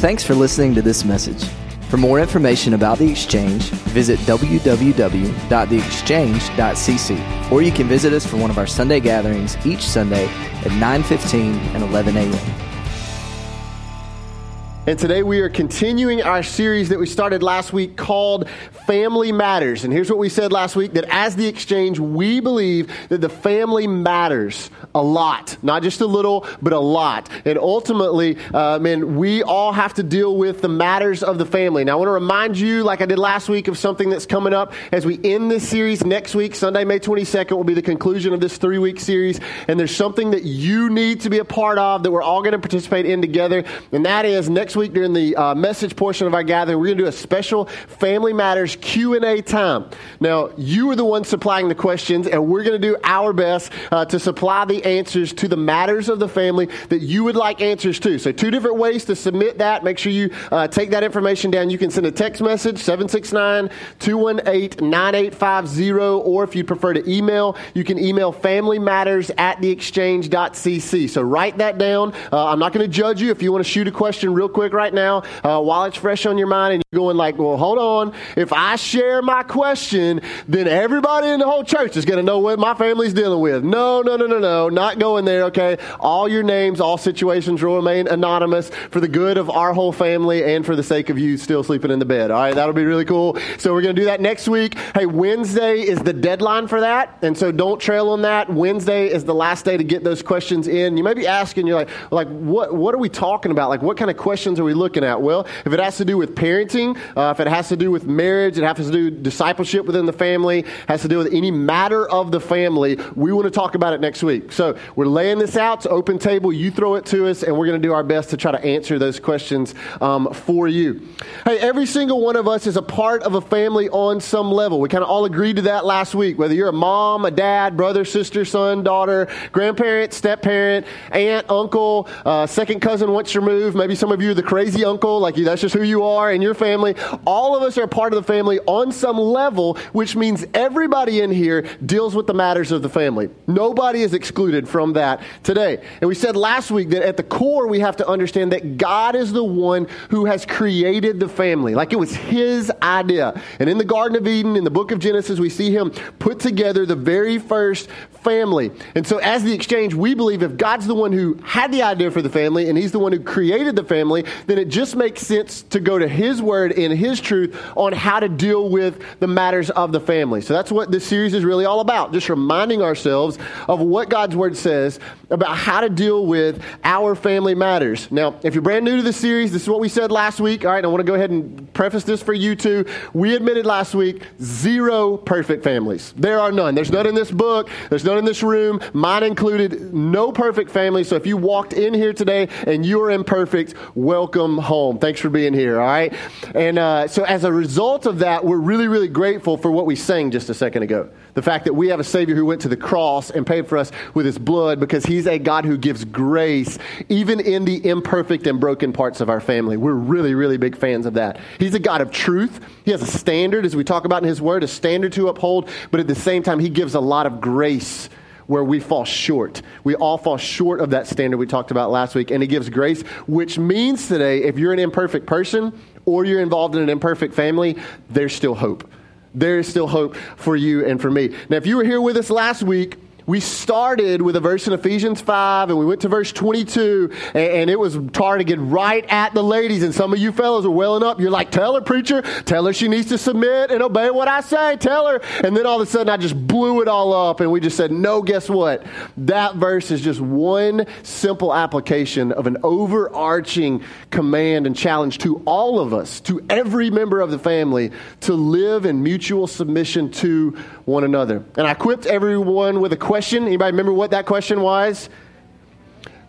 Thanks for listening to this message. For more information about The Exchange, visit www.theexchange.cc or you can visit us for one of our Sunday gatherings each Sunday at 9:15 and 11 a.m. And today we are continuing our series that we started last week called Family Matters. And here's what we said last week that as the exchange, we believe that the family matters a lot. Not just a little, but a lot. And ultimately, uh, man, we all have to deal with the matters of the family. Now, I want to remind you, like I did last week, of something that's coming up as we end this series next week. Sunday, May 22nd will be the conclusion of this three week series. And there's something that you need to be a part of that we're all going to participate in together. And that is next next week during the uh, message portion of our gathering, we're going to do a special Family Matters Q&A time. Now, you are the one supplying the questions, and we're going to do our best uh, to supply the answers to the matters of the family that you would like answers to. So two different ways to submit that. Make sure you uh, take that information down. You can send a text message, 769-218-9850, or if you'd prefer to email, you can email familymatters at theexchange.cc. So write that down. Uh, I'm not going to judge you if you want to shoot a question real quick quick right now uh, while it's fresh on your mind and you're going like, well, hold on. If I share my question, then everybody in the whole church is going to know what my family's dealing with. No, no, no, no, no. Not going there, okay? All your names, all situations will remain anonymous for the good of our whole family and for the sake of you still sleeping in the bed. All right, that'll be really cool. So we're going to do that next week. Hey, Wednesday is the deadline for that. And so don't trail on that. Wednesday is the last day to get those questions in. You may be asking, you're like, like what, what are we talking about? Like, what kind of questions questions are we looking at? Well, if it has to do with parenting, uh, if it has to do with marriage, it has to do discipleship within the family, has to do with any matter of the family, we want to talk about it next week. So we're laying this out. It's open table. You throw it to us, and we're going to do our best to try to answer those questions um, for you. Hey, every single one of us is a part of a family on some level. We kind of all agreed to that last week. Whether you're a mom, a dad, brother, sister, son, daughter, grandparent, step parent, aunt, uncle, uh, second cousin once removed, maybe some of you are the crazy uncle, like that's just who you are and your family. All of us are part of the family on some level, which means everybody in here deals with the matters of the family. Nobody is excluded from that today. And we said last week that at the core, we have to understand that God is the one who has created the family. Like it was his idea. And in the Garden of Eden, in the book of Genesis, we see him put together the very first family. And so, as the exchange, we believe if God's the one who had the idea for the family and he's the one who created the family, then it just makes sense to go to His Word and His truth on how to deal with the matters of the family. So that's what this series is really all about, just reminding ourselves of what God's Word says about how to deal with our family matters. Now, if you're brand new to this series, this is what we said last week. All right, I want to go ahead and preface this for you too. We admitted last week zero perfect families. There are none. There's none in this book, there's none in this room, mine included, no perfect family. So if you walked in here today and you are imperfect, well, welcome home. Thanks for being here, all right? And uh, so, as a result of that, we're really, really grateful for what we sang just a second ago. The fact that we have a Savior who went to the cross and paid for us with his blood because he's a God who gives grace even in the imperfect and broken parts of our family. We're really, really big fans of that. He's a God of truth. He has a standard, as we talk about in his word, a standard to uphold, but at the same time, he gives a lot of grace where we fall short. We all fall short of that standard we talked about last week, and He gives grace, which means today, if you're an imperfect person or you're involved in an imperfect family, there's still hope. There is still hope for you and for me. Now, if you were here with us last week, we started with a verse in Ephesians 5 and we went to verse 22 and, and, it was targeted right at the ladies. And some of you fellows are welling up. You're like, tell her, preacher, tell her she needs to submit and obey what I say. Tell her. And then all of a sudden I just blew it all up and we just said, no, guess what? That verse is just one simple application of an overarching command and challenge to all of us, to every member of the family, to live in mutual submission to one another. And I equipped everyone with a question question. Anybody remember what that question was?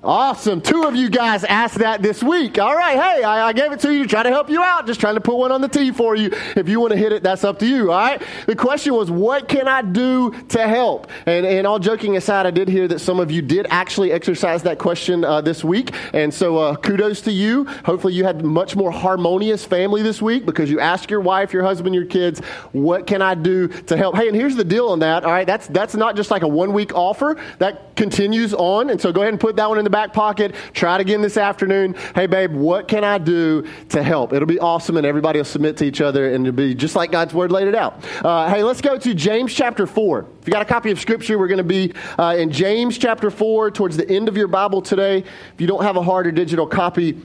Awesome. Two of you guys asked that this week. All right. Hey, I, I, gave it to you to try to help you out. Just trying to put one on the tee for you. If you want to hit it, that's up to you. All right. The question was, what can I do to help? And, and all joking aside, I did hear that some of you did actually exercise that question uh, this week. And so uh, kudos to you. Hopefully, you had much more harmonious family this week because you asked your wife, your husband, your kids, what can I do to help? Hey, and here's the deal on that. All right. That's, that's not just like a one week offer, that continues on. And so go ahead and put that one in the back pocket. Try it again this afternoon. Hey, babe, what can I do to help? It'll be awesome, and everybody will submit to each other, and it'll be just like God's word laid it out. Uh, hey, let's go to James chapter 4. If you got a copy of Scripture, we're going to be uh, in James chapter 4 towards the end of your Bible today. If you don't have a hard or digital copy,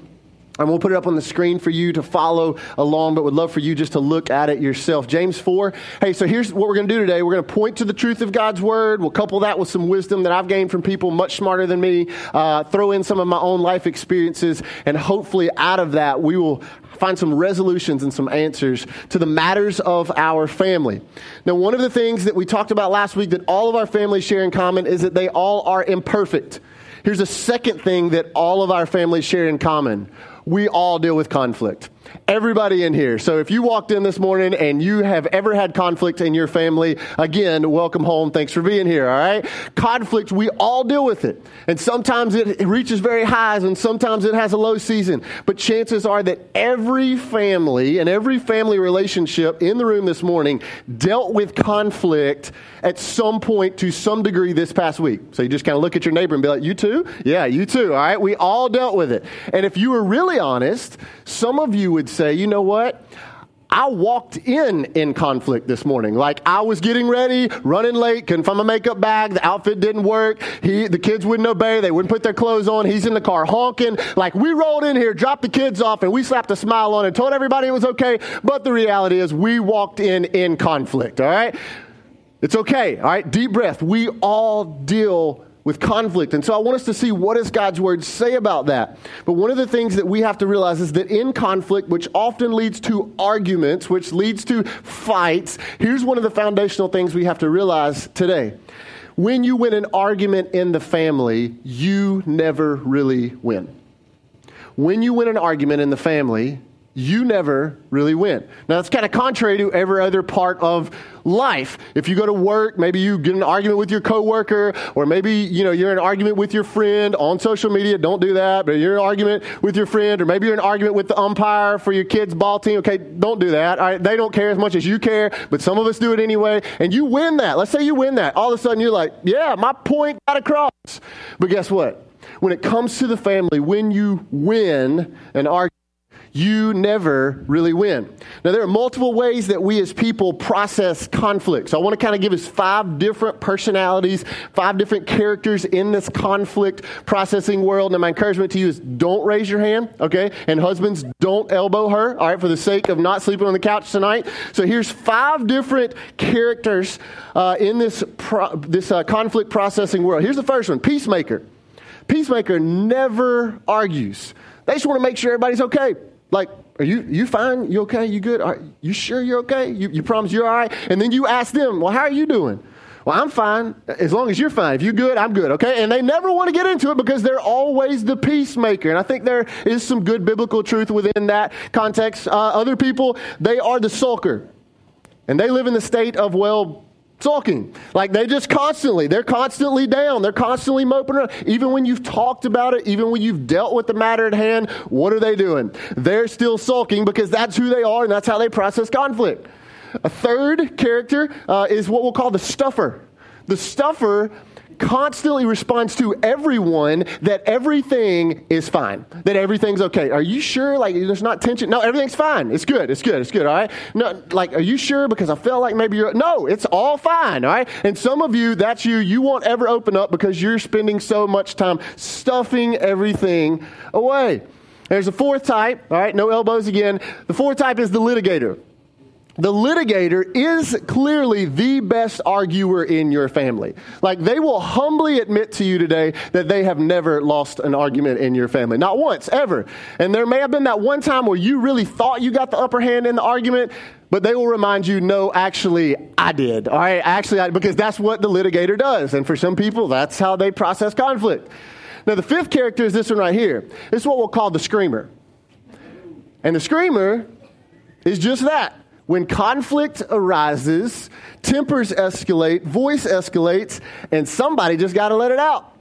and we'll put it up on the screen for you to follow along, but would love for you just to look at it yourself. James 4. Hey, so here's what we're going to do today. We're going to point to the truth of God's word. We'll couple that with some wisdom that I've gained from people much smarter than me, uh, throw in some of my own life experiences, and hopefully out of that, we will find some resolutions and some answers to the matters of our family. Now, one of the things that we talked about last week that all of our families share in common is that they all are imperfect. Here's a second thing that all of our families share in common we all deal with conflict. Everybody in here. So if you walked in this morning and you have ever had conflict in your family, again, welcome home. Thanks for being here. All right. Conflict, we all deal with it. And sometimes it reaches very highs and sometimes it has a low season. But chances are that every family and every family relationship in the room this morning dealt with conflict at some point to some degree this past week. So you just kind of look at your neighbor and be like, you too? Yeah, you too. All right. We all dealt with it. And if you were really honest, some of you would say, you know what? I walked in in conflict this morning. Like I was getting ready, running late, couldn't find my makeup bag, the outfit didn't work. He, the kids wouldn't obey, they wouldn't put their clothes on. He's in the car honking. Like we rolled in here, dropped the kids off, and we slapped a smile on and told everybody it was okay. But the reality is, we walked in in conflict. All right, it's okay. All right, deep breath. We all deal with conflict. And so I want us to see what does God's word say about that. But one of the things that we have to realize is that in conflict, which often leads to arguments, which leads to fights, here's one of the foundational things we have to realize today. When you win an argument in the family, you never really win. When you win an argument in the family, you never really win. Now, that's kind of contrary to every other part of life. If you go to work, maybe you get an argument with your coworker, or maybe, you know, you're in an argument with your friend on social media. Don't do that. But you're in an argument with your friend, or maybe you're in an argument with the umpire for your kid's ball team. Okay, don't do that. All right, they don't care as much as you care, but some of us do it anyway. And you win that. Let's say you win that. All of a sudden, you're like, yeah, my point got across. But guess what? When it comes to the family, when you win an argument, you never really win. Now, there are multiple ways that we as people process conflict. So, I want to kind of give us five different personalities, five different characters in this conflict processing world. And my encouragement to you is don't raise your hand, okay? And husbands, don't elbow her, all right, for the sake of not sleeping on the couch tonight. So, here's five different characters uh, in this, pro- this uh, conflict processing world. Here's the first one Peacemaker. Peacemaker never argues. They just want to make sure everybody's okay. Like, are you, you fine? You okay? You good? Are you sure you're okay? You, you promise you're all right? And then you ask them, well, how are you doing? Well, I'm fine as long as you're fine. If you're good, I'm good, okay? And they never want to get into it because they're always the peacemaker. And I think there is some good biblical truth within that context. Uh, other people, they are the sulker. And they live in the state of, well, sulking. Like they just constantly, they're constantly down. They're constantly moping around. Even when you've talked about it, even when you've dealt with the matter at hand, what are they doing? They're still sulking because that's who they are and that's how they process conflict. A third character uh, is what we'll call the stuffer. The stuffer constantly responds to everyone that everything is fine, that everything's okay. Are you sure? Like, there's not tension? No, everything's fine. It's good. It's good. It's good. All right. No, like, are you sure? Because I feel like maybe you're. No, it's all fine. All right. And some of you, that's you. You won't ever open up because you're spending so much time stuffing everything away. There's a fourth type. All right. No elbows again. The fourth type is the litigator. The litigator is clearly the best arguer in your family. Like they will humbly admit to you today that they have never lost an argument in your family. Not once, ever. And there may have been that one time where you really thought you got the upper hand in the argument, but they will remind you, no, actually, I did. All right, actually, I, because that's what the litigator does. And for some people, that's how they process conflict. Now, the fifth character is this one right here. This is what we'll call the screamer. And the screamer is just that when conflict arises, tempers escalate, voice escalates, and somebody just got to let it out.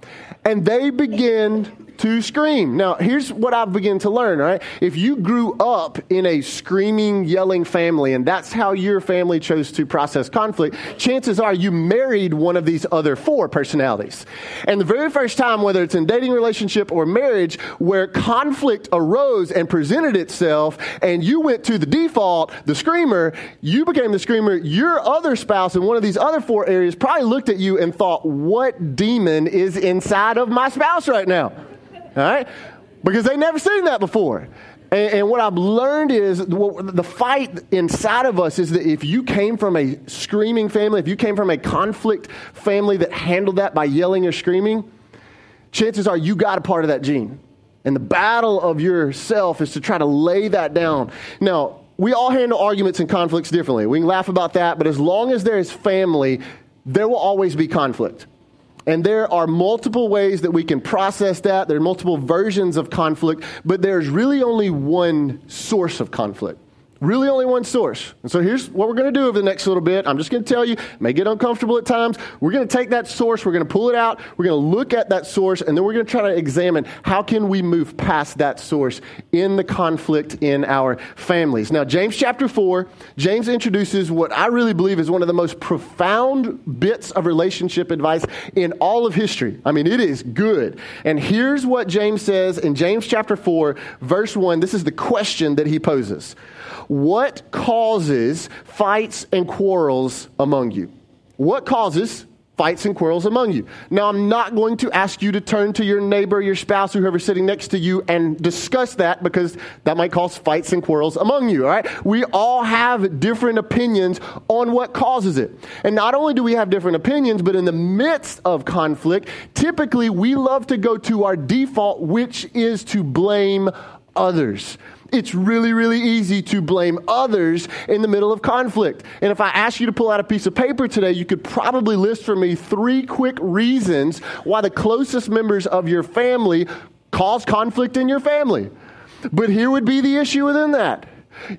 and they begin to scream. Now, here's what I've begun to learn, right? If you grew up in a screaming, yelling family, and that's how your family chose to process conflict, chances are you married one of these other four personalities. And the very first time, whether it's in dating relationship or marriage, where conflict arose and presented itself, and you went to the default, the screamer, you became the screamer, your other spouse in one of these other four areas probably looked at you and thought, what demon is inside of my spouse right now? All right? Because they never seen that before. And, and, what I've learned is the fight inside of us is that if you came from a screaming family, if you came from a conflict family that handled that by yelling or screaming, chances are you got a part of that gene. And the battle of yourself is to try to lay that down. Now, we all handle arguments and conflicts differently. We can laugh about that, but as long as there is family, there will always be conflict. And there are multiple ways that we can process that. There are multiple versions of conflict, but there's really only one source of conflict. Really, only one source. And so here's what we're going to do over the next little bit. I'm just going to tell you, may get uncomfortable at times. We're going to take that source, we're going to pull it out, we're going to look at that source, and then we're going to try to examine how can we move past that source in the conflict in our families. Now, James chapter 4, James introduces what I really believe is one of the most profound bits of relationship advice in all of history. I mean, it is good. And here's what James says in James chapter 4, verse 1. This is the question that he poses. What causes fights and quarrels among you? What causes fights and quarrels among you. Now, I'm not going to ask you to turn to your neighbor, your spouse, whoever's sitting next to you and discuss that because that might cause fights and quarrels among you, all right? We all have different opinions on what causes it. And not only do we have different opinions, but in the midst of conflict, typically we love to go to our default, which is to blame others it's really, really easy to blame others in the middle of conflict. And if I ask you to pull out a piece of paper today, you could probably list for me three quick reasons why the closest members of your family cause conflict in your family. But here would be the issue within that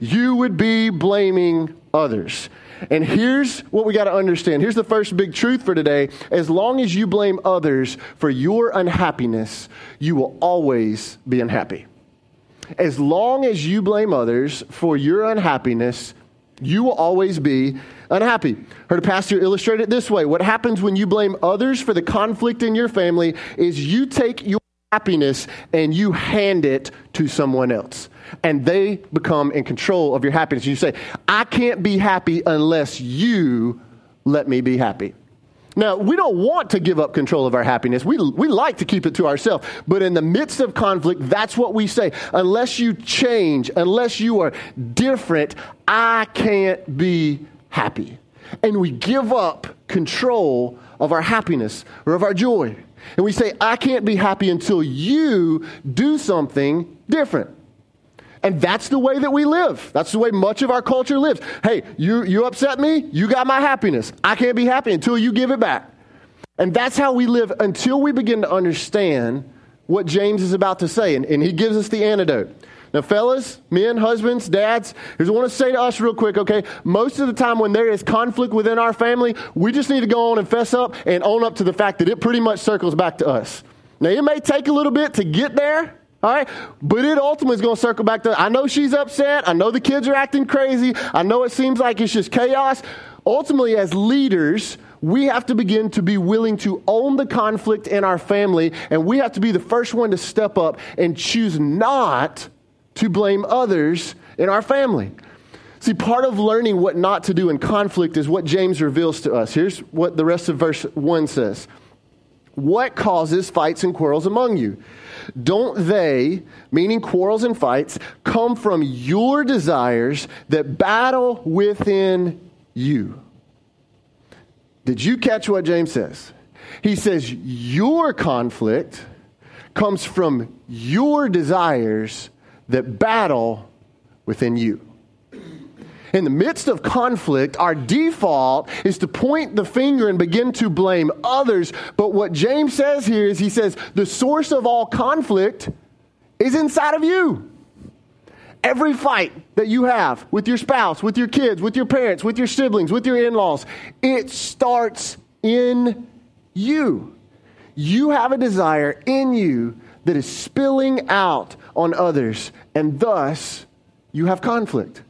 you would be blaming others. And here's what we got to understand. Here's the first big truth for today. As long as you blame others for your unhappiness, you will always be unhappy. As long as you blame others for your unhappiness, you will always be unhappy. Heard a pastor illustrate it this way What happens when you blame others for the conflict in your family is you take your happiness and you hand it to someone else. And they become in control of your happiness. You say, I can't be happy unless you let me be happy. Now, we don't want to give up control of our happiness. We, we like to keep it to ourselves. But in the midst of conflict, that's what we say. Unless you change, unless you are different, I can't be happy. And we give up control of our happiness or of our joy. And we say, I can't be happy until you do something different. And that's the way that we live. That's the way much of our culture lives. Hey, you, you upset me, you got my happiness. I can't be happy until you give it back. And that's how we live until we begin to understand what James is about to say. And, and he gives us the antidote. Now, fellas, men, husbands, dads, here's what I want to say to us real quick, okay? Most of the time when there is conflict within our family, we just need to go on and fess up and own up to the fact that it pretty much circles back to us. Now, it may take a little bit to get there, all right? But it ultimately is going to circle back to I know she's upset. I know the kids are acting crazy. I know it seems like it's just chaos. Ultimately, as leaders, we have to begin to be willing to own the conflict in our family, and we have to be the first one to step up and choose not to blame others in our family. See, part of learning what not to do in conflict is what James reveals to us. Here's what the rest of verse 1 says What causes fights and quarrels among you? Don't they, meaning quarrels and fights, come from your desires that battle within you? Did you catch what James says? He says, Your conflict comes from your desires that battle within you in the midst of conflict, our default is to point the finger and begin to blame others. But what James says here is he says the source of all conflict is inside of you. Every fight that you have with your spouse, with your kids, with your parents, with your siblings, with your in laws, it starts in you. you have a desire in you that is spilling out on others, and thus you have conflict.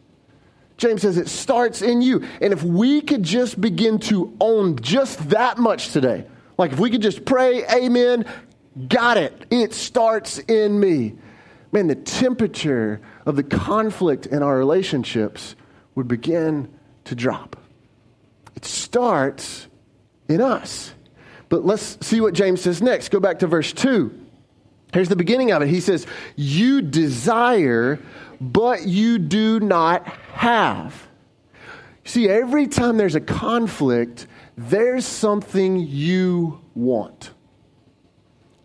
James says it starts in you. And if we could just begin to own just that much today, like if we could just pray, Amen, got it, it starts in me. Man, the temperature of the conflict in our relationships would begin to drop. It starts in us. But let's see what James says next. Go back to verse 2. Here's the beginning of it. He says, You desire, but you do not have. See, every time there's a conflict, there's something you want.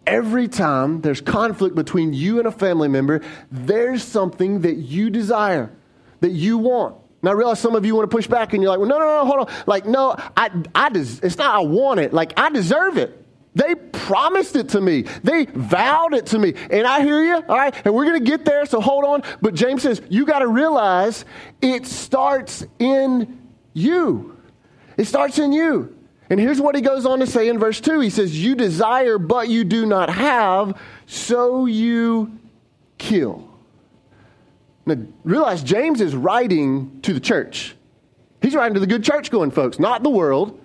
Every time there's conflict between you and a family member, there's something that you desire, that you want. Now, I realize some of you want to push back and you're like, well, no, no, no, hold on. Like, no, I, I des- it's not I want it. Like, I deserve it. They promised it to me. They vowed it to me. And I hear you, all right? And we're going to get there, so hold on. But James says, you got to realize it starts in you. It starts in you. And here's what he goes on to say in verse 2 He says, You desire, but you do not have, so you kill. Now, realize James is writing to the church. He's writing to the good church going folks, not the world.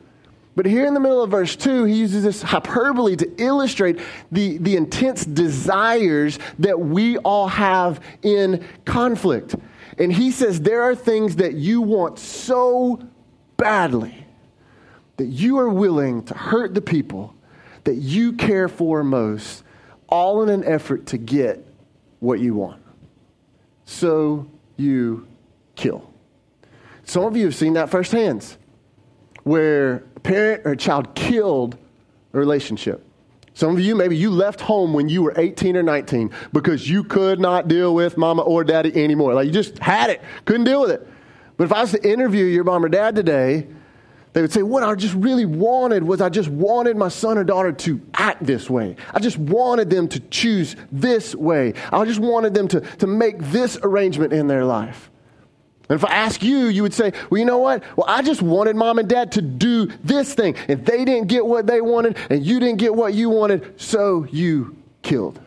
But here in the middle of verse 2, he uses this hyperbole to illustrate the, the intense desires that we all have in conflict. And he says there are things that you want so badly that you are willing to hurt the people that you care for most, all in an effort to get what you want. So you kill. Some of you have seen that firsthand, where parent or child killed a relationship. Some of you, maybe you left home when you were 18 or 19 because you could not deal with mama or daddy anymore. Like you just had it, couldn't deal with it. But if I was to interview your mom or dad today, they would say, What I just really wanted was I just wanted my son or daughter to act this way. I just wanted them to choose this way. I just wanted them to, to make this arrangement in their life. And if I ask you, you would say, Well, you know what? Well, I just wanted mom and dad to do this thing. And they didn't get what they wanted, and you didn't get what you wanted, so you killed.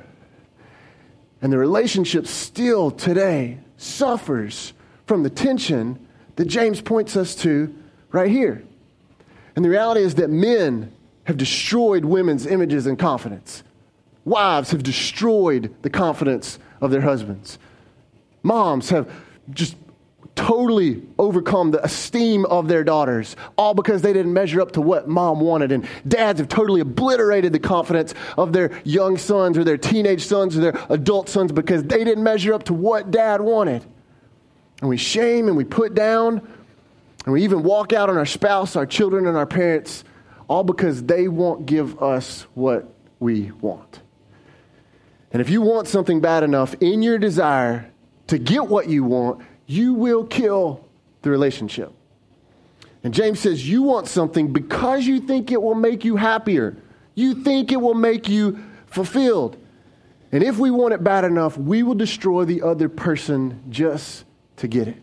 And the relationship still today suffers from the tension that James points us to right here. And the reality is that men have destroyed women's images and confidence. Wives have destroyed the confidence of their husbands. Moms have just totally overcome the esteem of their daughters, all because they didn't measure up to what mom wanted. And dads have totally obliterated the confidence of their young sons or their teenage sons or their adult sons because they didn't measure up to what dad wanted. And we shame and we put down and we even walk out on our spouse, our children, and our parents, all because they won't give us what we want. And if you want something bad enough in your desire to get what you want, you will kill the relationship. And James says, You want something because you think it will make you happier. You think it will make you fulfilled. And if we want it bad enough, we will destroy the other person just to get it.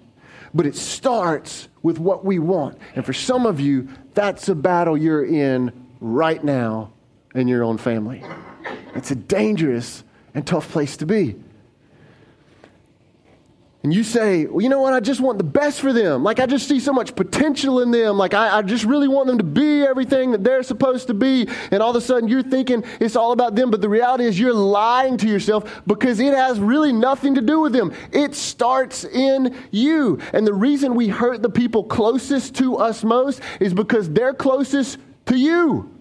But it starts with what we want. And for some of you, that's a battle you're in right now in your own family. It's a dangerous and tough place to be and you say, well, you know what? I just want the best for them. Like, I just see so much potential in them. Like, I, I, just really want them to be everything that they're supposed to be. And all of a sudden, you're thinking it's all about them. But the reality is, you're lying to yourself because it has really nothing to do with them. It starts in you. And the reason we hurt the people closest to us most is because they're closest to you.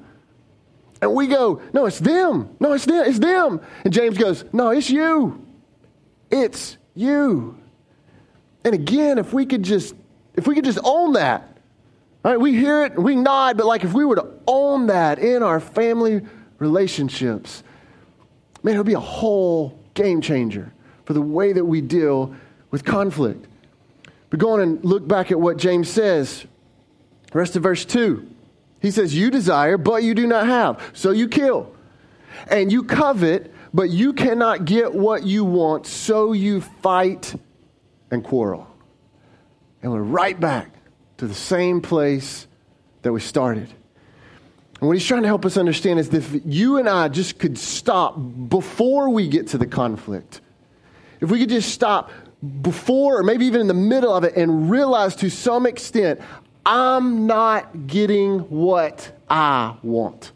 And we go, no, it's them. No, it's them. It's them. And James goes, no, it's you. It's you. And again, if we could just if we could just own that. Right? We hear it, we nod, but like if we were to own that in our family relationships, man, it would be a whole game changer for the way that we deal with conflict. But go on and look back at what James says. The rest of verse 2. He says, You desire, but you do not have, so you kill. And you covet, but you cannot get what you want, so you fight and quarrel. And we're right back to the same place that we started. And what he's trying to help us understand is that if you and I just could stop before we get to the conflict, if we could just stop before or maybe even in the middle of it and realize to some extent, I'm not getting what I want.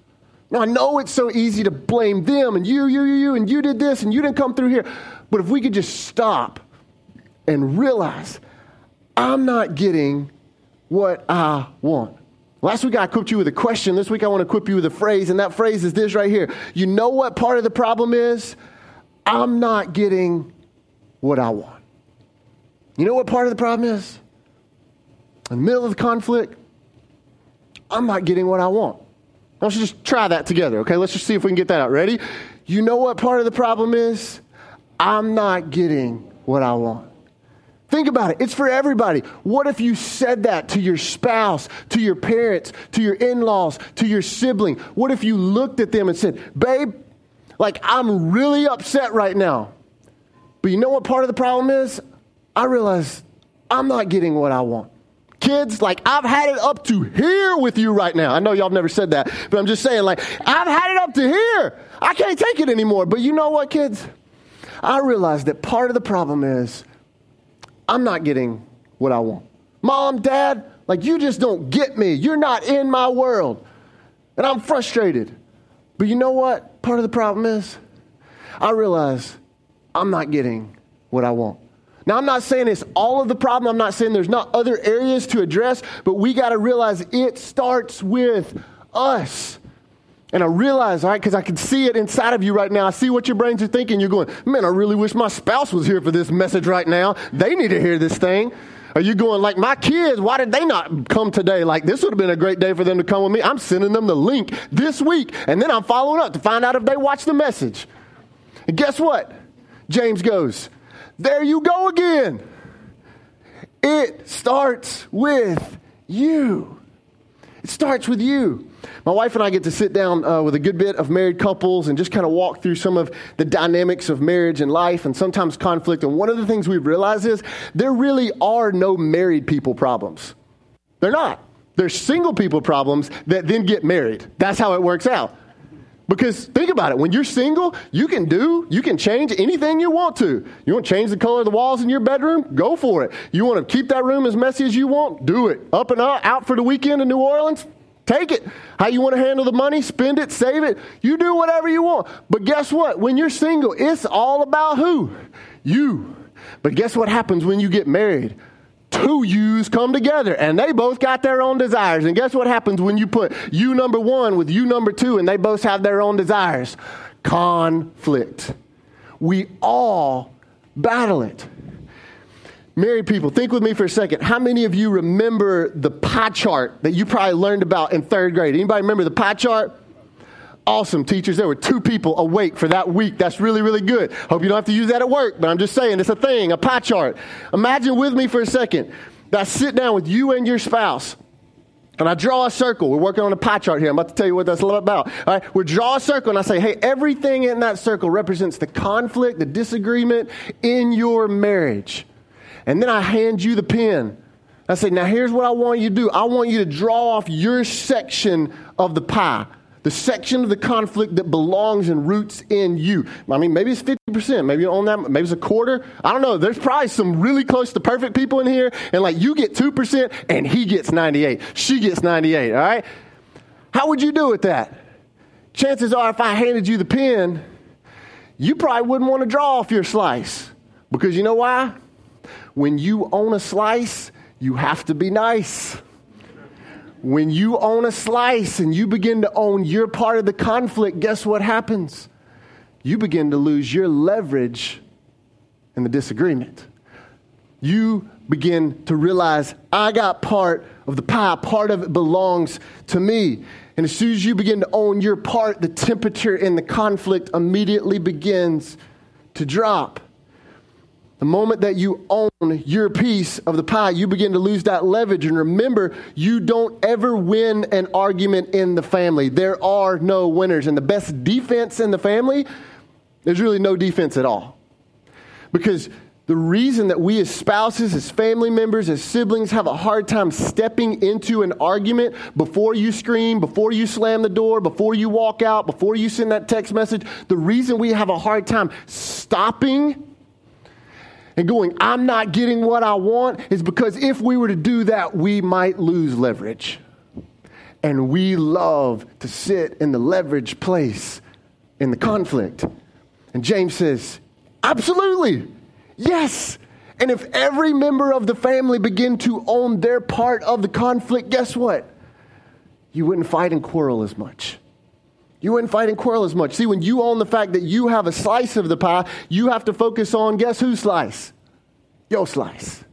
Now, I know it's so easy to blame them and you, you, you, you, and you did this and you didn't come through here. But if we could just stop and realize, I'm not getting what I want. Last week I equipped you with a question. This week I want to equip you with a phrase, and that phrase is this right here. You know what part of the problem is? I'm not getting what I want. You know what part of the problem is? In the middle of the conflict, I'm not getting what I want. Let's just try that together, okay? Let's just see if we can get that out. Ready? You know what part of the problem is? I'm not getting what I want. Think about it. It's for everybody. What if you said that to your spouse, to your parents, to your in laws, to your sibling? What if you looked at them and said, Babe, like I'm really upset right now. But you know what part of the problem is? I realize I'm not getting what I want. Kids, like I've had it up to here with you right now. I know y'all have never said that, but I'm just saying, like, I've had it up to here. I can't take it anymore. But you know what, kids? I realize that part of the problem is I'm not getting what I want. Mom, dad, like you just don't get me. You're not in my world. And I'm frustrated. But you know what part of the problem is? I realize I'm not getting what I want. Now, I'm not saying it's all of the problem. I'm not saying there's not other areas to address, but we got to realize it starts with us. And I realize, all right, because I can see it inside of you right now. I see what your brains are thinking. You're going, man, I really wish my spouse was here for this message right now. They need to hear this thing. Are you going, like, my kids, why did they not come today? Like, this would have been a great day for them to come with me. I'm sending them the link this week, and then I'm following up to find out if they watch the message. And guess what? James goes, there you go again. It starts with you. It starts with you. My wife and I get to sit down uh, with a good bit of married couples and just kind of walk through some of the dynamics of marriage and life and sometimes conflict. And one of the things we've realized is there really are no married people problems. They're not. There's single people problems that then get married. That's how it works out. Because think about it, when you're single, you can do, you can change anything you want to. You want to change the color of the walls in your bedroom? Go for it. You want to keep that room as messy as you want? Do it. Up and out, out for the weekend in New Orleans? Take it. How you want to handle the money, spend it, save it. You do whatever you want. But guess what? When you're single, it's all about who? You. But guess what happens when you get married? Two yous come together and they both got their own desires. And guess what happens when you put you number one with you number two and they both have their own desires? Conflict. We all battle it. Married people, think with me for a second. How many of you remember the pie chart that you probably learned about in third grade? Anybody remember the pie chart? Awesome, teachers. There were two people awake for that week. That's really, really good. Hope you don't have to use that at work, but I'm just saying it's a thing, a pie chart. Imagine with me for a second that I sit down with you and your spouse. And I draw a circle. We're working on a pie chart here. I'm about to tell you what that's all about. All right, we draw a circle and I say, hey, everything in that circle represents the conflict, the disagreement in your marriage. And then I hand you the pen. I say, now here's what I want you to do. I want you to draw off your section of the pie, the section of the conflict that belongs and roots in you. I mean, maybe it's 50%, maybe on that, maybe it's a quarter. I don't know. There's probably some really close to perfect people in here, and like you get 2% and he gets 98. She gets 98, all right? How would you do with that? Chances are, if I handed you the pen, you probably wouldn't want to draw off your slice. Because you know why? When you own a slice, you have to be nice. When you own a slice and you begin to own your part of the conflict, guess what happens? You begin to lose your leverage in the disagreement. You begin to realize, I got part of the pie, part of it belongs to me. And as soon as you begin to own your part, the temperature in the conflict immediately begins to drop. The moment that you own your piece of the pie, you begin to lose that leverage. And remember, you don't ever win an argument in the family. There are no winners. And the best defense in the family, there's really no defense at all. Because The reason that we as spouses, as family members, as siblings have a hard time stepping into an argument before you scream, before you slam the door, before you walk out, before you send that text message, the reason we have a hard time stopping and going, I'm not getting what I want, is because if we were to do that, we might lose leverage. And we love to sit in the leverage place in the conflict. And James says, Absolutely. Yes. And if every member of the family begin to own their part of the conflict, guess what? You wouldn't fight and quarrel as much. You wouldn't fight and quarrel as much. See, when you own the fact that you have a slice of the pie, you have to focus on guess whose slice? Your slice.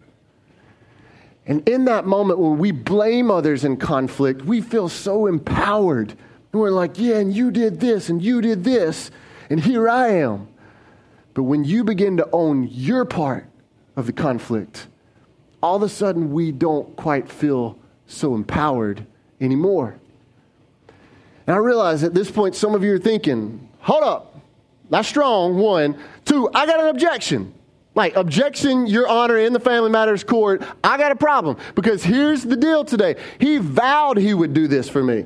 And in that moment when we blame others in conflict, we feel so empowered. And we're like, yeah, and you did this, and you did this, and here I am. But when you begin to own your part of the conflict, all of a sudden we don't quite feel so empowered anymore. And I realize at this point, some of you are thinking, hold up, that's strong, one. Two, I got an objection. Like, objection, your honor, in the Family Matters Court, I got a problem. Because here's the deal today. He vowed he would do this for me.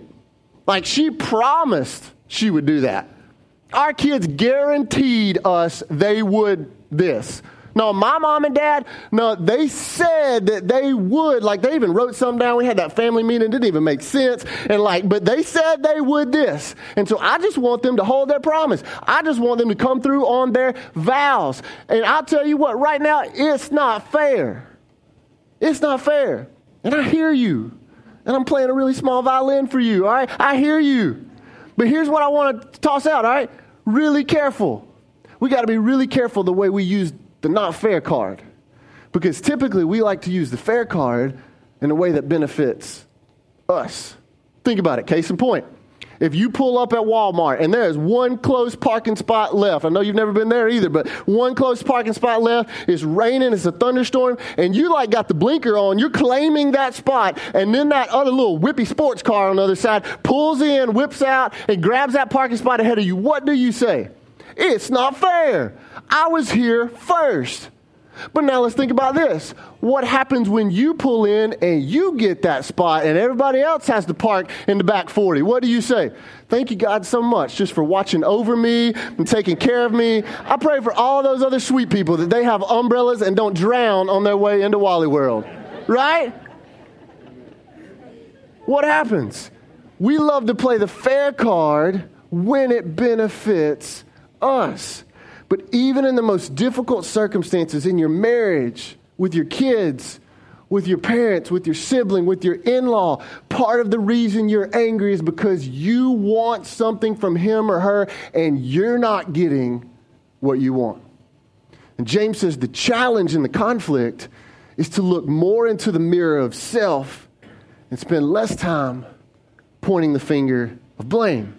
Like, she promised she would do that. Our kids guaranteed us they would this. No, my mom and dad, no, they said that they would. Like they even wrote something down. We had that family meeting, didn't even make sense. And like, but they said they would this. And so I just want them to hold their promise. I just want them to come through on their vows. And I'll tell you what, right now, it's not fair. It's not fair. And I hear you. And I'm playing a really small violin for you, all right? I hear you. But here's what I want to toss out, all right? Really careful. We got to be really careful the way we use the not fair card. Because typically we like to use the fair card in a way that benefits us. Think about it. Case in point. If you pull up at Walmart and there's one close parking spot left, I know you've never been there either, but one close parking spot left, it's raining, it's a thunderstorm, and you like got the blinker on, you're claiming that spot, and then that other little whippy sports car on the other side pulls in, whips out, and grabs that parking spot ahead of you. What do you say? It's not fair. I was here first. But now let's think about this. What happens when you pull in and you get that spot and everybody else has to park in the back 40? What do you say? Thank you, God, so much just for watching over me and taking care of me. I pray for all those other sweet people that they have umbrellas and don't drown on their way into Wally World. Right? What happens? We love to play the fair card when it benefits us. But even in the most difficult circumstances in your marriage, with your kids, with your parents, with your sibling, with your in law, part of the reason you're angry is because you want something from him or her and you're not getting what you want. And James says the challenge in the conflict is to look more into the mirror of self and spend less time pointing the finger of blame.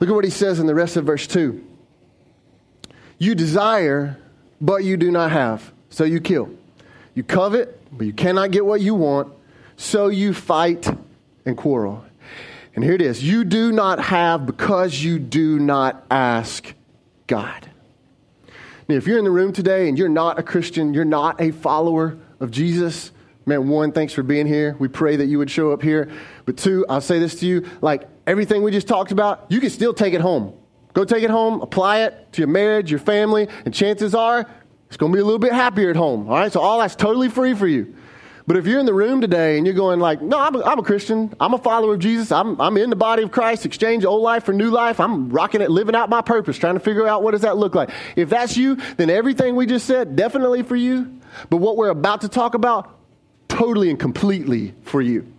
Look at what he says in the rest of verse 2. You desire, but you do not have, so you kill. You covet, but you cannot get what you want, so you fight and quarrel. And here it is you do not have because you do not ask God. Now, if you're in the room today and you're not a Christian, you're not a follower of Jesus, man, one, thanks for being here. We pray that you would show up here. But two, I'll say this to you like everything we just talked about, you can still take it home. Go take it home, apply it to your marriage, your family, and chances are it's going to be a little bit happier at home. All right, so all that's totally free for you. But if you're in the room today and you're going like, no, I'm a, I'm a Christian. I'm a follower of Jesus. I'm, I'm in the body of Christ. Exchange old life for new life. I'm rocking it, living out my purpose, trying to figure out what does that look like. If that's you, then everything we just said, definitely for you. But what we're about to talk about, totally and completely for you.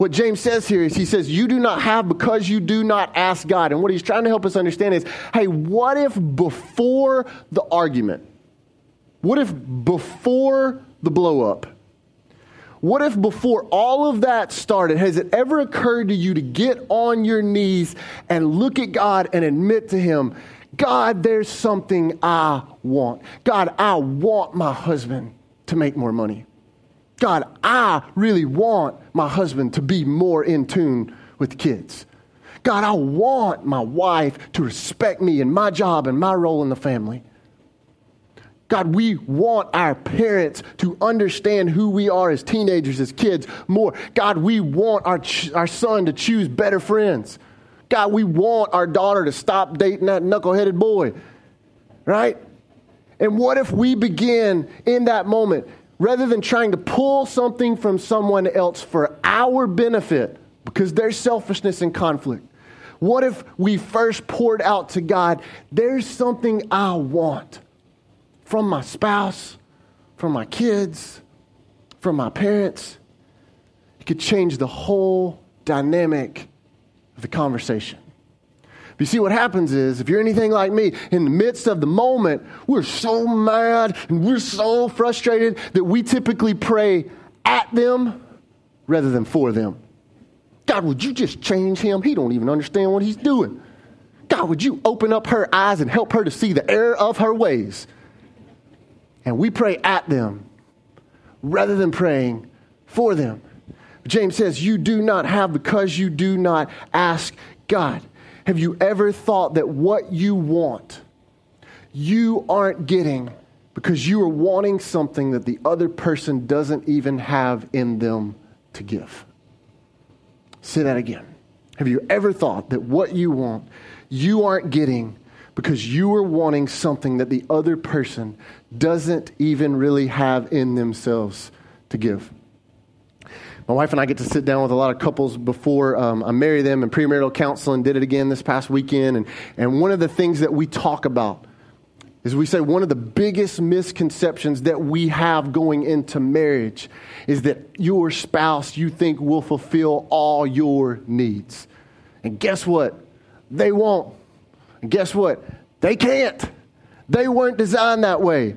What James says here is he says, You do not have because you do not ask God. And what he's trying to help us understand is hey, what if before the argument, what if before the blow up, what if before all of that started, has it ever occurred to you to get on your knees and look at God and admit to Him, God, there's something I want. God, I want my husband to make more money. God, I really want my husband to be more in tune with kids. God, I want my wife to respect me and my job and my role in the family. God, we want our parents to understand who we are as teenagers, as kids more. God, we want our, ch- our son to choose better friends. God, we want our daughter to stop dating that knuckleheaded boy, right? And what if we begin in that moment, rather than trying to pull something from someone else for our benefit, because there's selfishness and conflict? What if we first poured out to God, there's something I want from my spouse, from my kids, from my parents? It could change the whole dynamic of the conversation. You see, what happens is, if you're anything like me, in the midst of the moment, we're so mad and we're so frustrated that we typically pray at them rather than for them. God, would you just change him? He don't even understand what he's doing. God, would you open up her eyes and help her to see the error of her ways? And we pray at them rather than praying for them. James says, You do not have because you do not ask God. Have you ever thought that what you want, you aren't getting because you are wanting something that the other person doesn't even have in them to give? Say that again. Have you ever thought that what you want, you aren't getting because you are wanting something that the other person doesn't even really have in themselves to give? My wife and I get to sit down with a lot of couples before um, I marry them and premarital counseling. Did it again this past weekend. And, and one of the things that we talk about is we say one of the biggest misconceptions that we have going into marriage is that your spouse you think will fulfill all your needs. And guess what? They won't. And guess what? They can't. They weren't designed that way.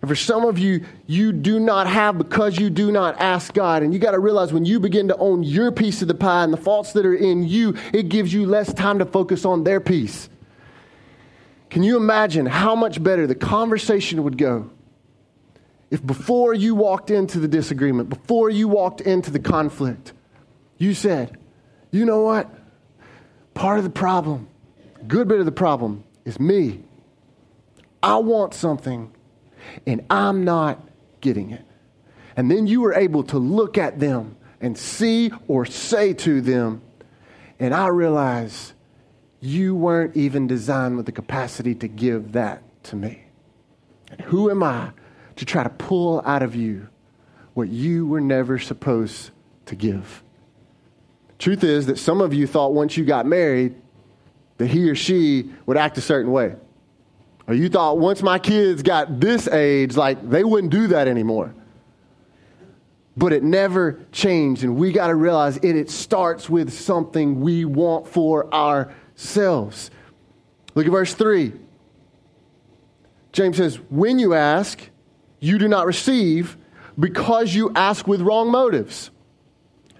And for some of you, you do not have because you do not ask God. And you got to realize when you begin to own your piece of the pie and the faults that are in you, it gives you less time to focus on their piece. Can you imagine how much better the conversation would go if before you walked into the disagreement, before you walked into the conflict, you said, you know what? Part of the problem, good bit of the problem, is me. I want something and I'm not getting it. And then you were able to look at them and see or say to them, and I realize you weren't even designed with the capacity to give that to me. And who am I to try to pull out of you what you were never supposed to give? Truth is that some of you thought once you got married that he or she would act a certain way. You thought once my kids got this age, like they wouldn't do that anymore. But it never changed, and we got to realize it, it starts with something we want for ourselves. Look at verse 3. James says, When you ask, you do not receive because you ask with wrong motives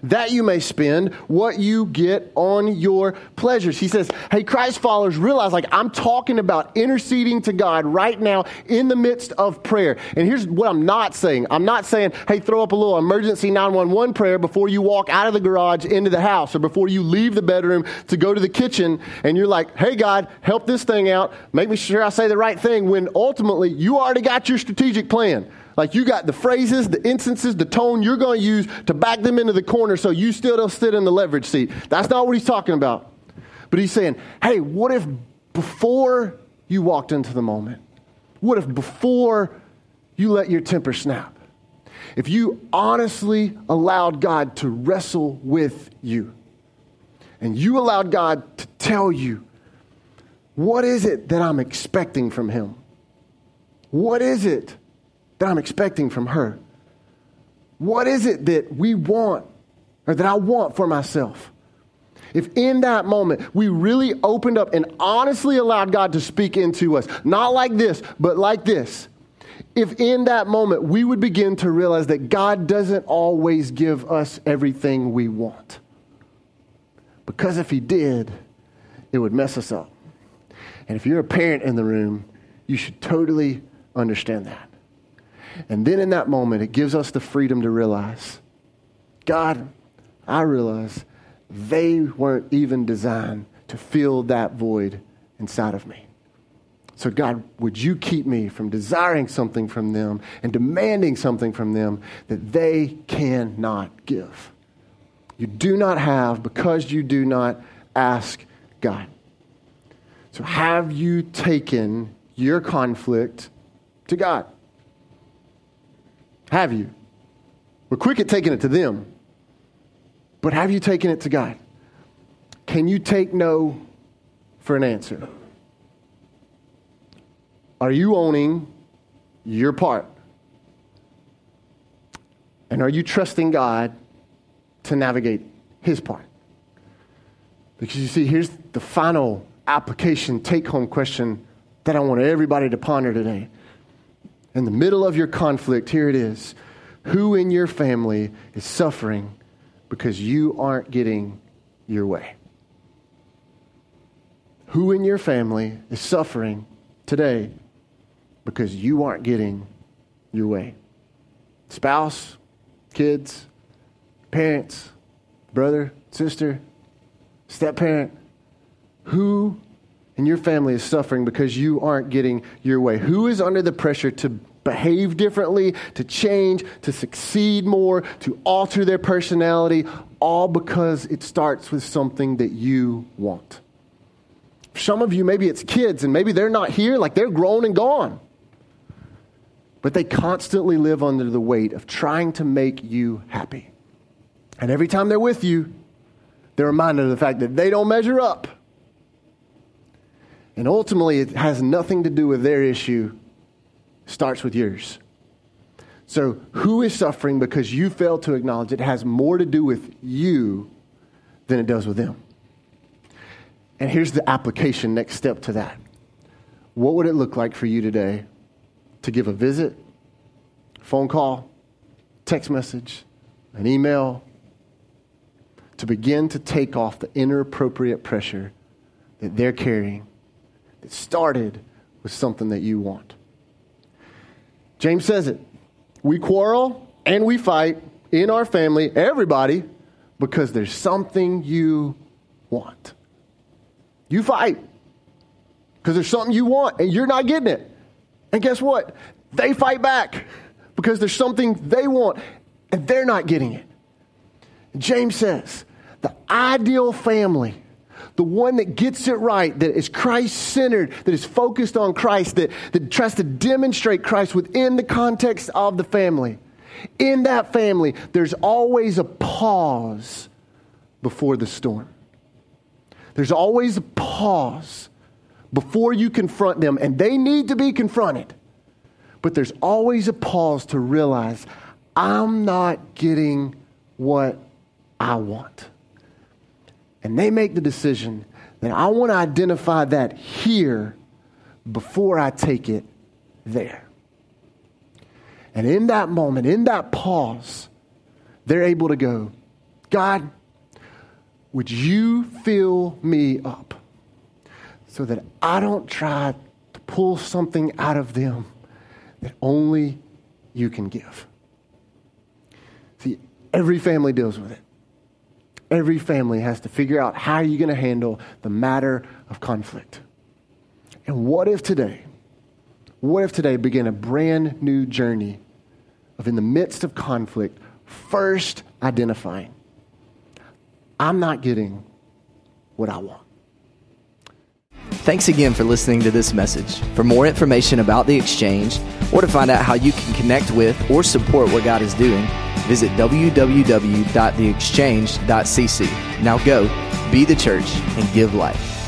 that you may spend what you get on your pleasures. He says, Hey, Christ followers, realize like I'm talking about interceding to God right now in the midst of prayer. And here's what I'm not saying I'm not saying, Hey, throw up a little emergency 911 prayer before you walk out of the garage into the house or before you leave the bedroom to go to the kitchen and you're like, Hey, God, help this thing out. Make me sure I say the right thing when ultimately you already got your strategic plan. Like you got the phrases, the instances, the tone you're going to use to back them into the corner so you still don't sit in the leverage seat. That's not what he's talking about. But he's saying, hey, what if before you walked into the moment, what if before you let your temper snap, if you honestly allowed God to wrestle with you and you allowed God to tell you, what is it that I'm expecting from Him? What is it that I'm expecting from her? What is it that we want or that I want for myself? If in that moment we really opened up and honestly allowed God to speak into us, not like this, but like this, if in that moment we would begin to realize that God doesn't always give us everything we want. Because if He did, it would mess us up. And if you're a parent in the room, you should totally understand that. And then in that moment, it gives us the freedom to realize God, I realize they weren't even designed to fill that void inside of me. So, God, would you keep me from desiring something from them and demanding something from them that they cannot give? You do not have because you do not ask God. So, have you taken your conflict to God? Have you? We're quick at taking it to them, but have you taken it to God? Can you take no for an answer? Are you owning your part? And are you trusting God to navigate his part? Because you see, here's the final application take home question that I want everybody to ponder today. In the middle of your conflict, here it is. Who in your family is suffering because you aren't getting your way? Who in your family is suffering today because you aren't getting your way. Spouse, kids, parents, brother, sister, step parent, who in your family is suffering because you aren't getting your way? Who is under the pressure to behave differently, to change, to succeed more, to alter their personality, all because it starts with something that you want? some of you, maybe it's kids and maybe they're not here, like they're grown and gone. But they constantly live under the weight of trying to make you happy. And every time they're with you, they're reminded of the fact that they don't measure up. And ultimately, it has nothing to do with their issue, it starts with yours. So, who is suffering because you fail to acknowledge it has more to do with you than it does with them? And here's the application, next step to that. What would it look like for you today to give a visit, phone call, text message, an email, to begin to take off the inappropriate pressure that they're carrying that started with something that you want. James says it. We quarrel and we fight in our family, everybody, because there's something you want. You fight because there's something you want and you're not getting it. And guess what? They fight back because there's something they want and they're not getting it. James says the ideal family, the one that gets it right, that is Christ centered, that is focused on Christ, that, that tries to demonstrate Christ within the context of the family. In that family, there's always a pause before the storm. There's always a pause before you confront them, and they need to be confronted. But there's always a pause to realize I'm not getting what I want. And they make the decision that I want to identify that here before I take it there. And in that moment, in that pause, they're able to go, God, would you fill me up? so that I don't try to pull something out of them that only you can give. See, every family deals with it. Every family has to figure out how you're going to handle the matter of conflict. And what if today, what if today began a brand new journey of in the midst of conflict, first identifying, I'm not getting what I want. Thanks again for listening to this message. For more information about the exchange, or to find out how you can connect with or support what God is doing, visit www.theexchange.cc. Now go, be the church, and give life.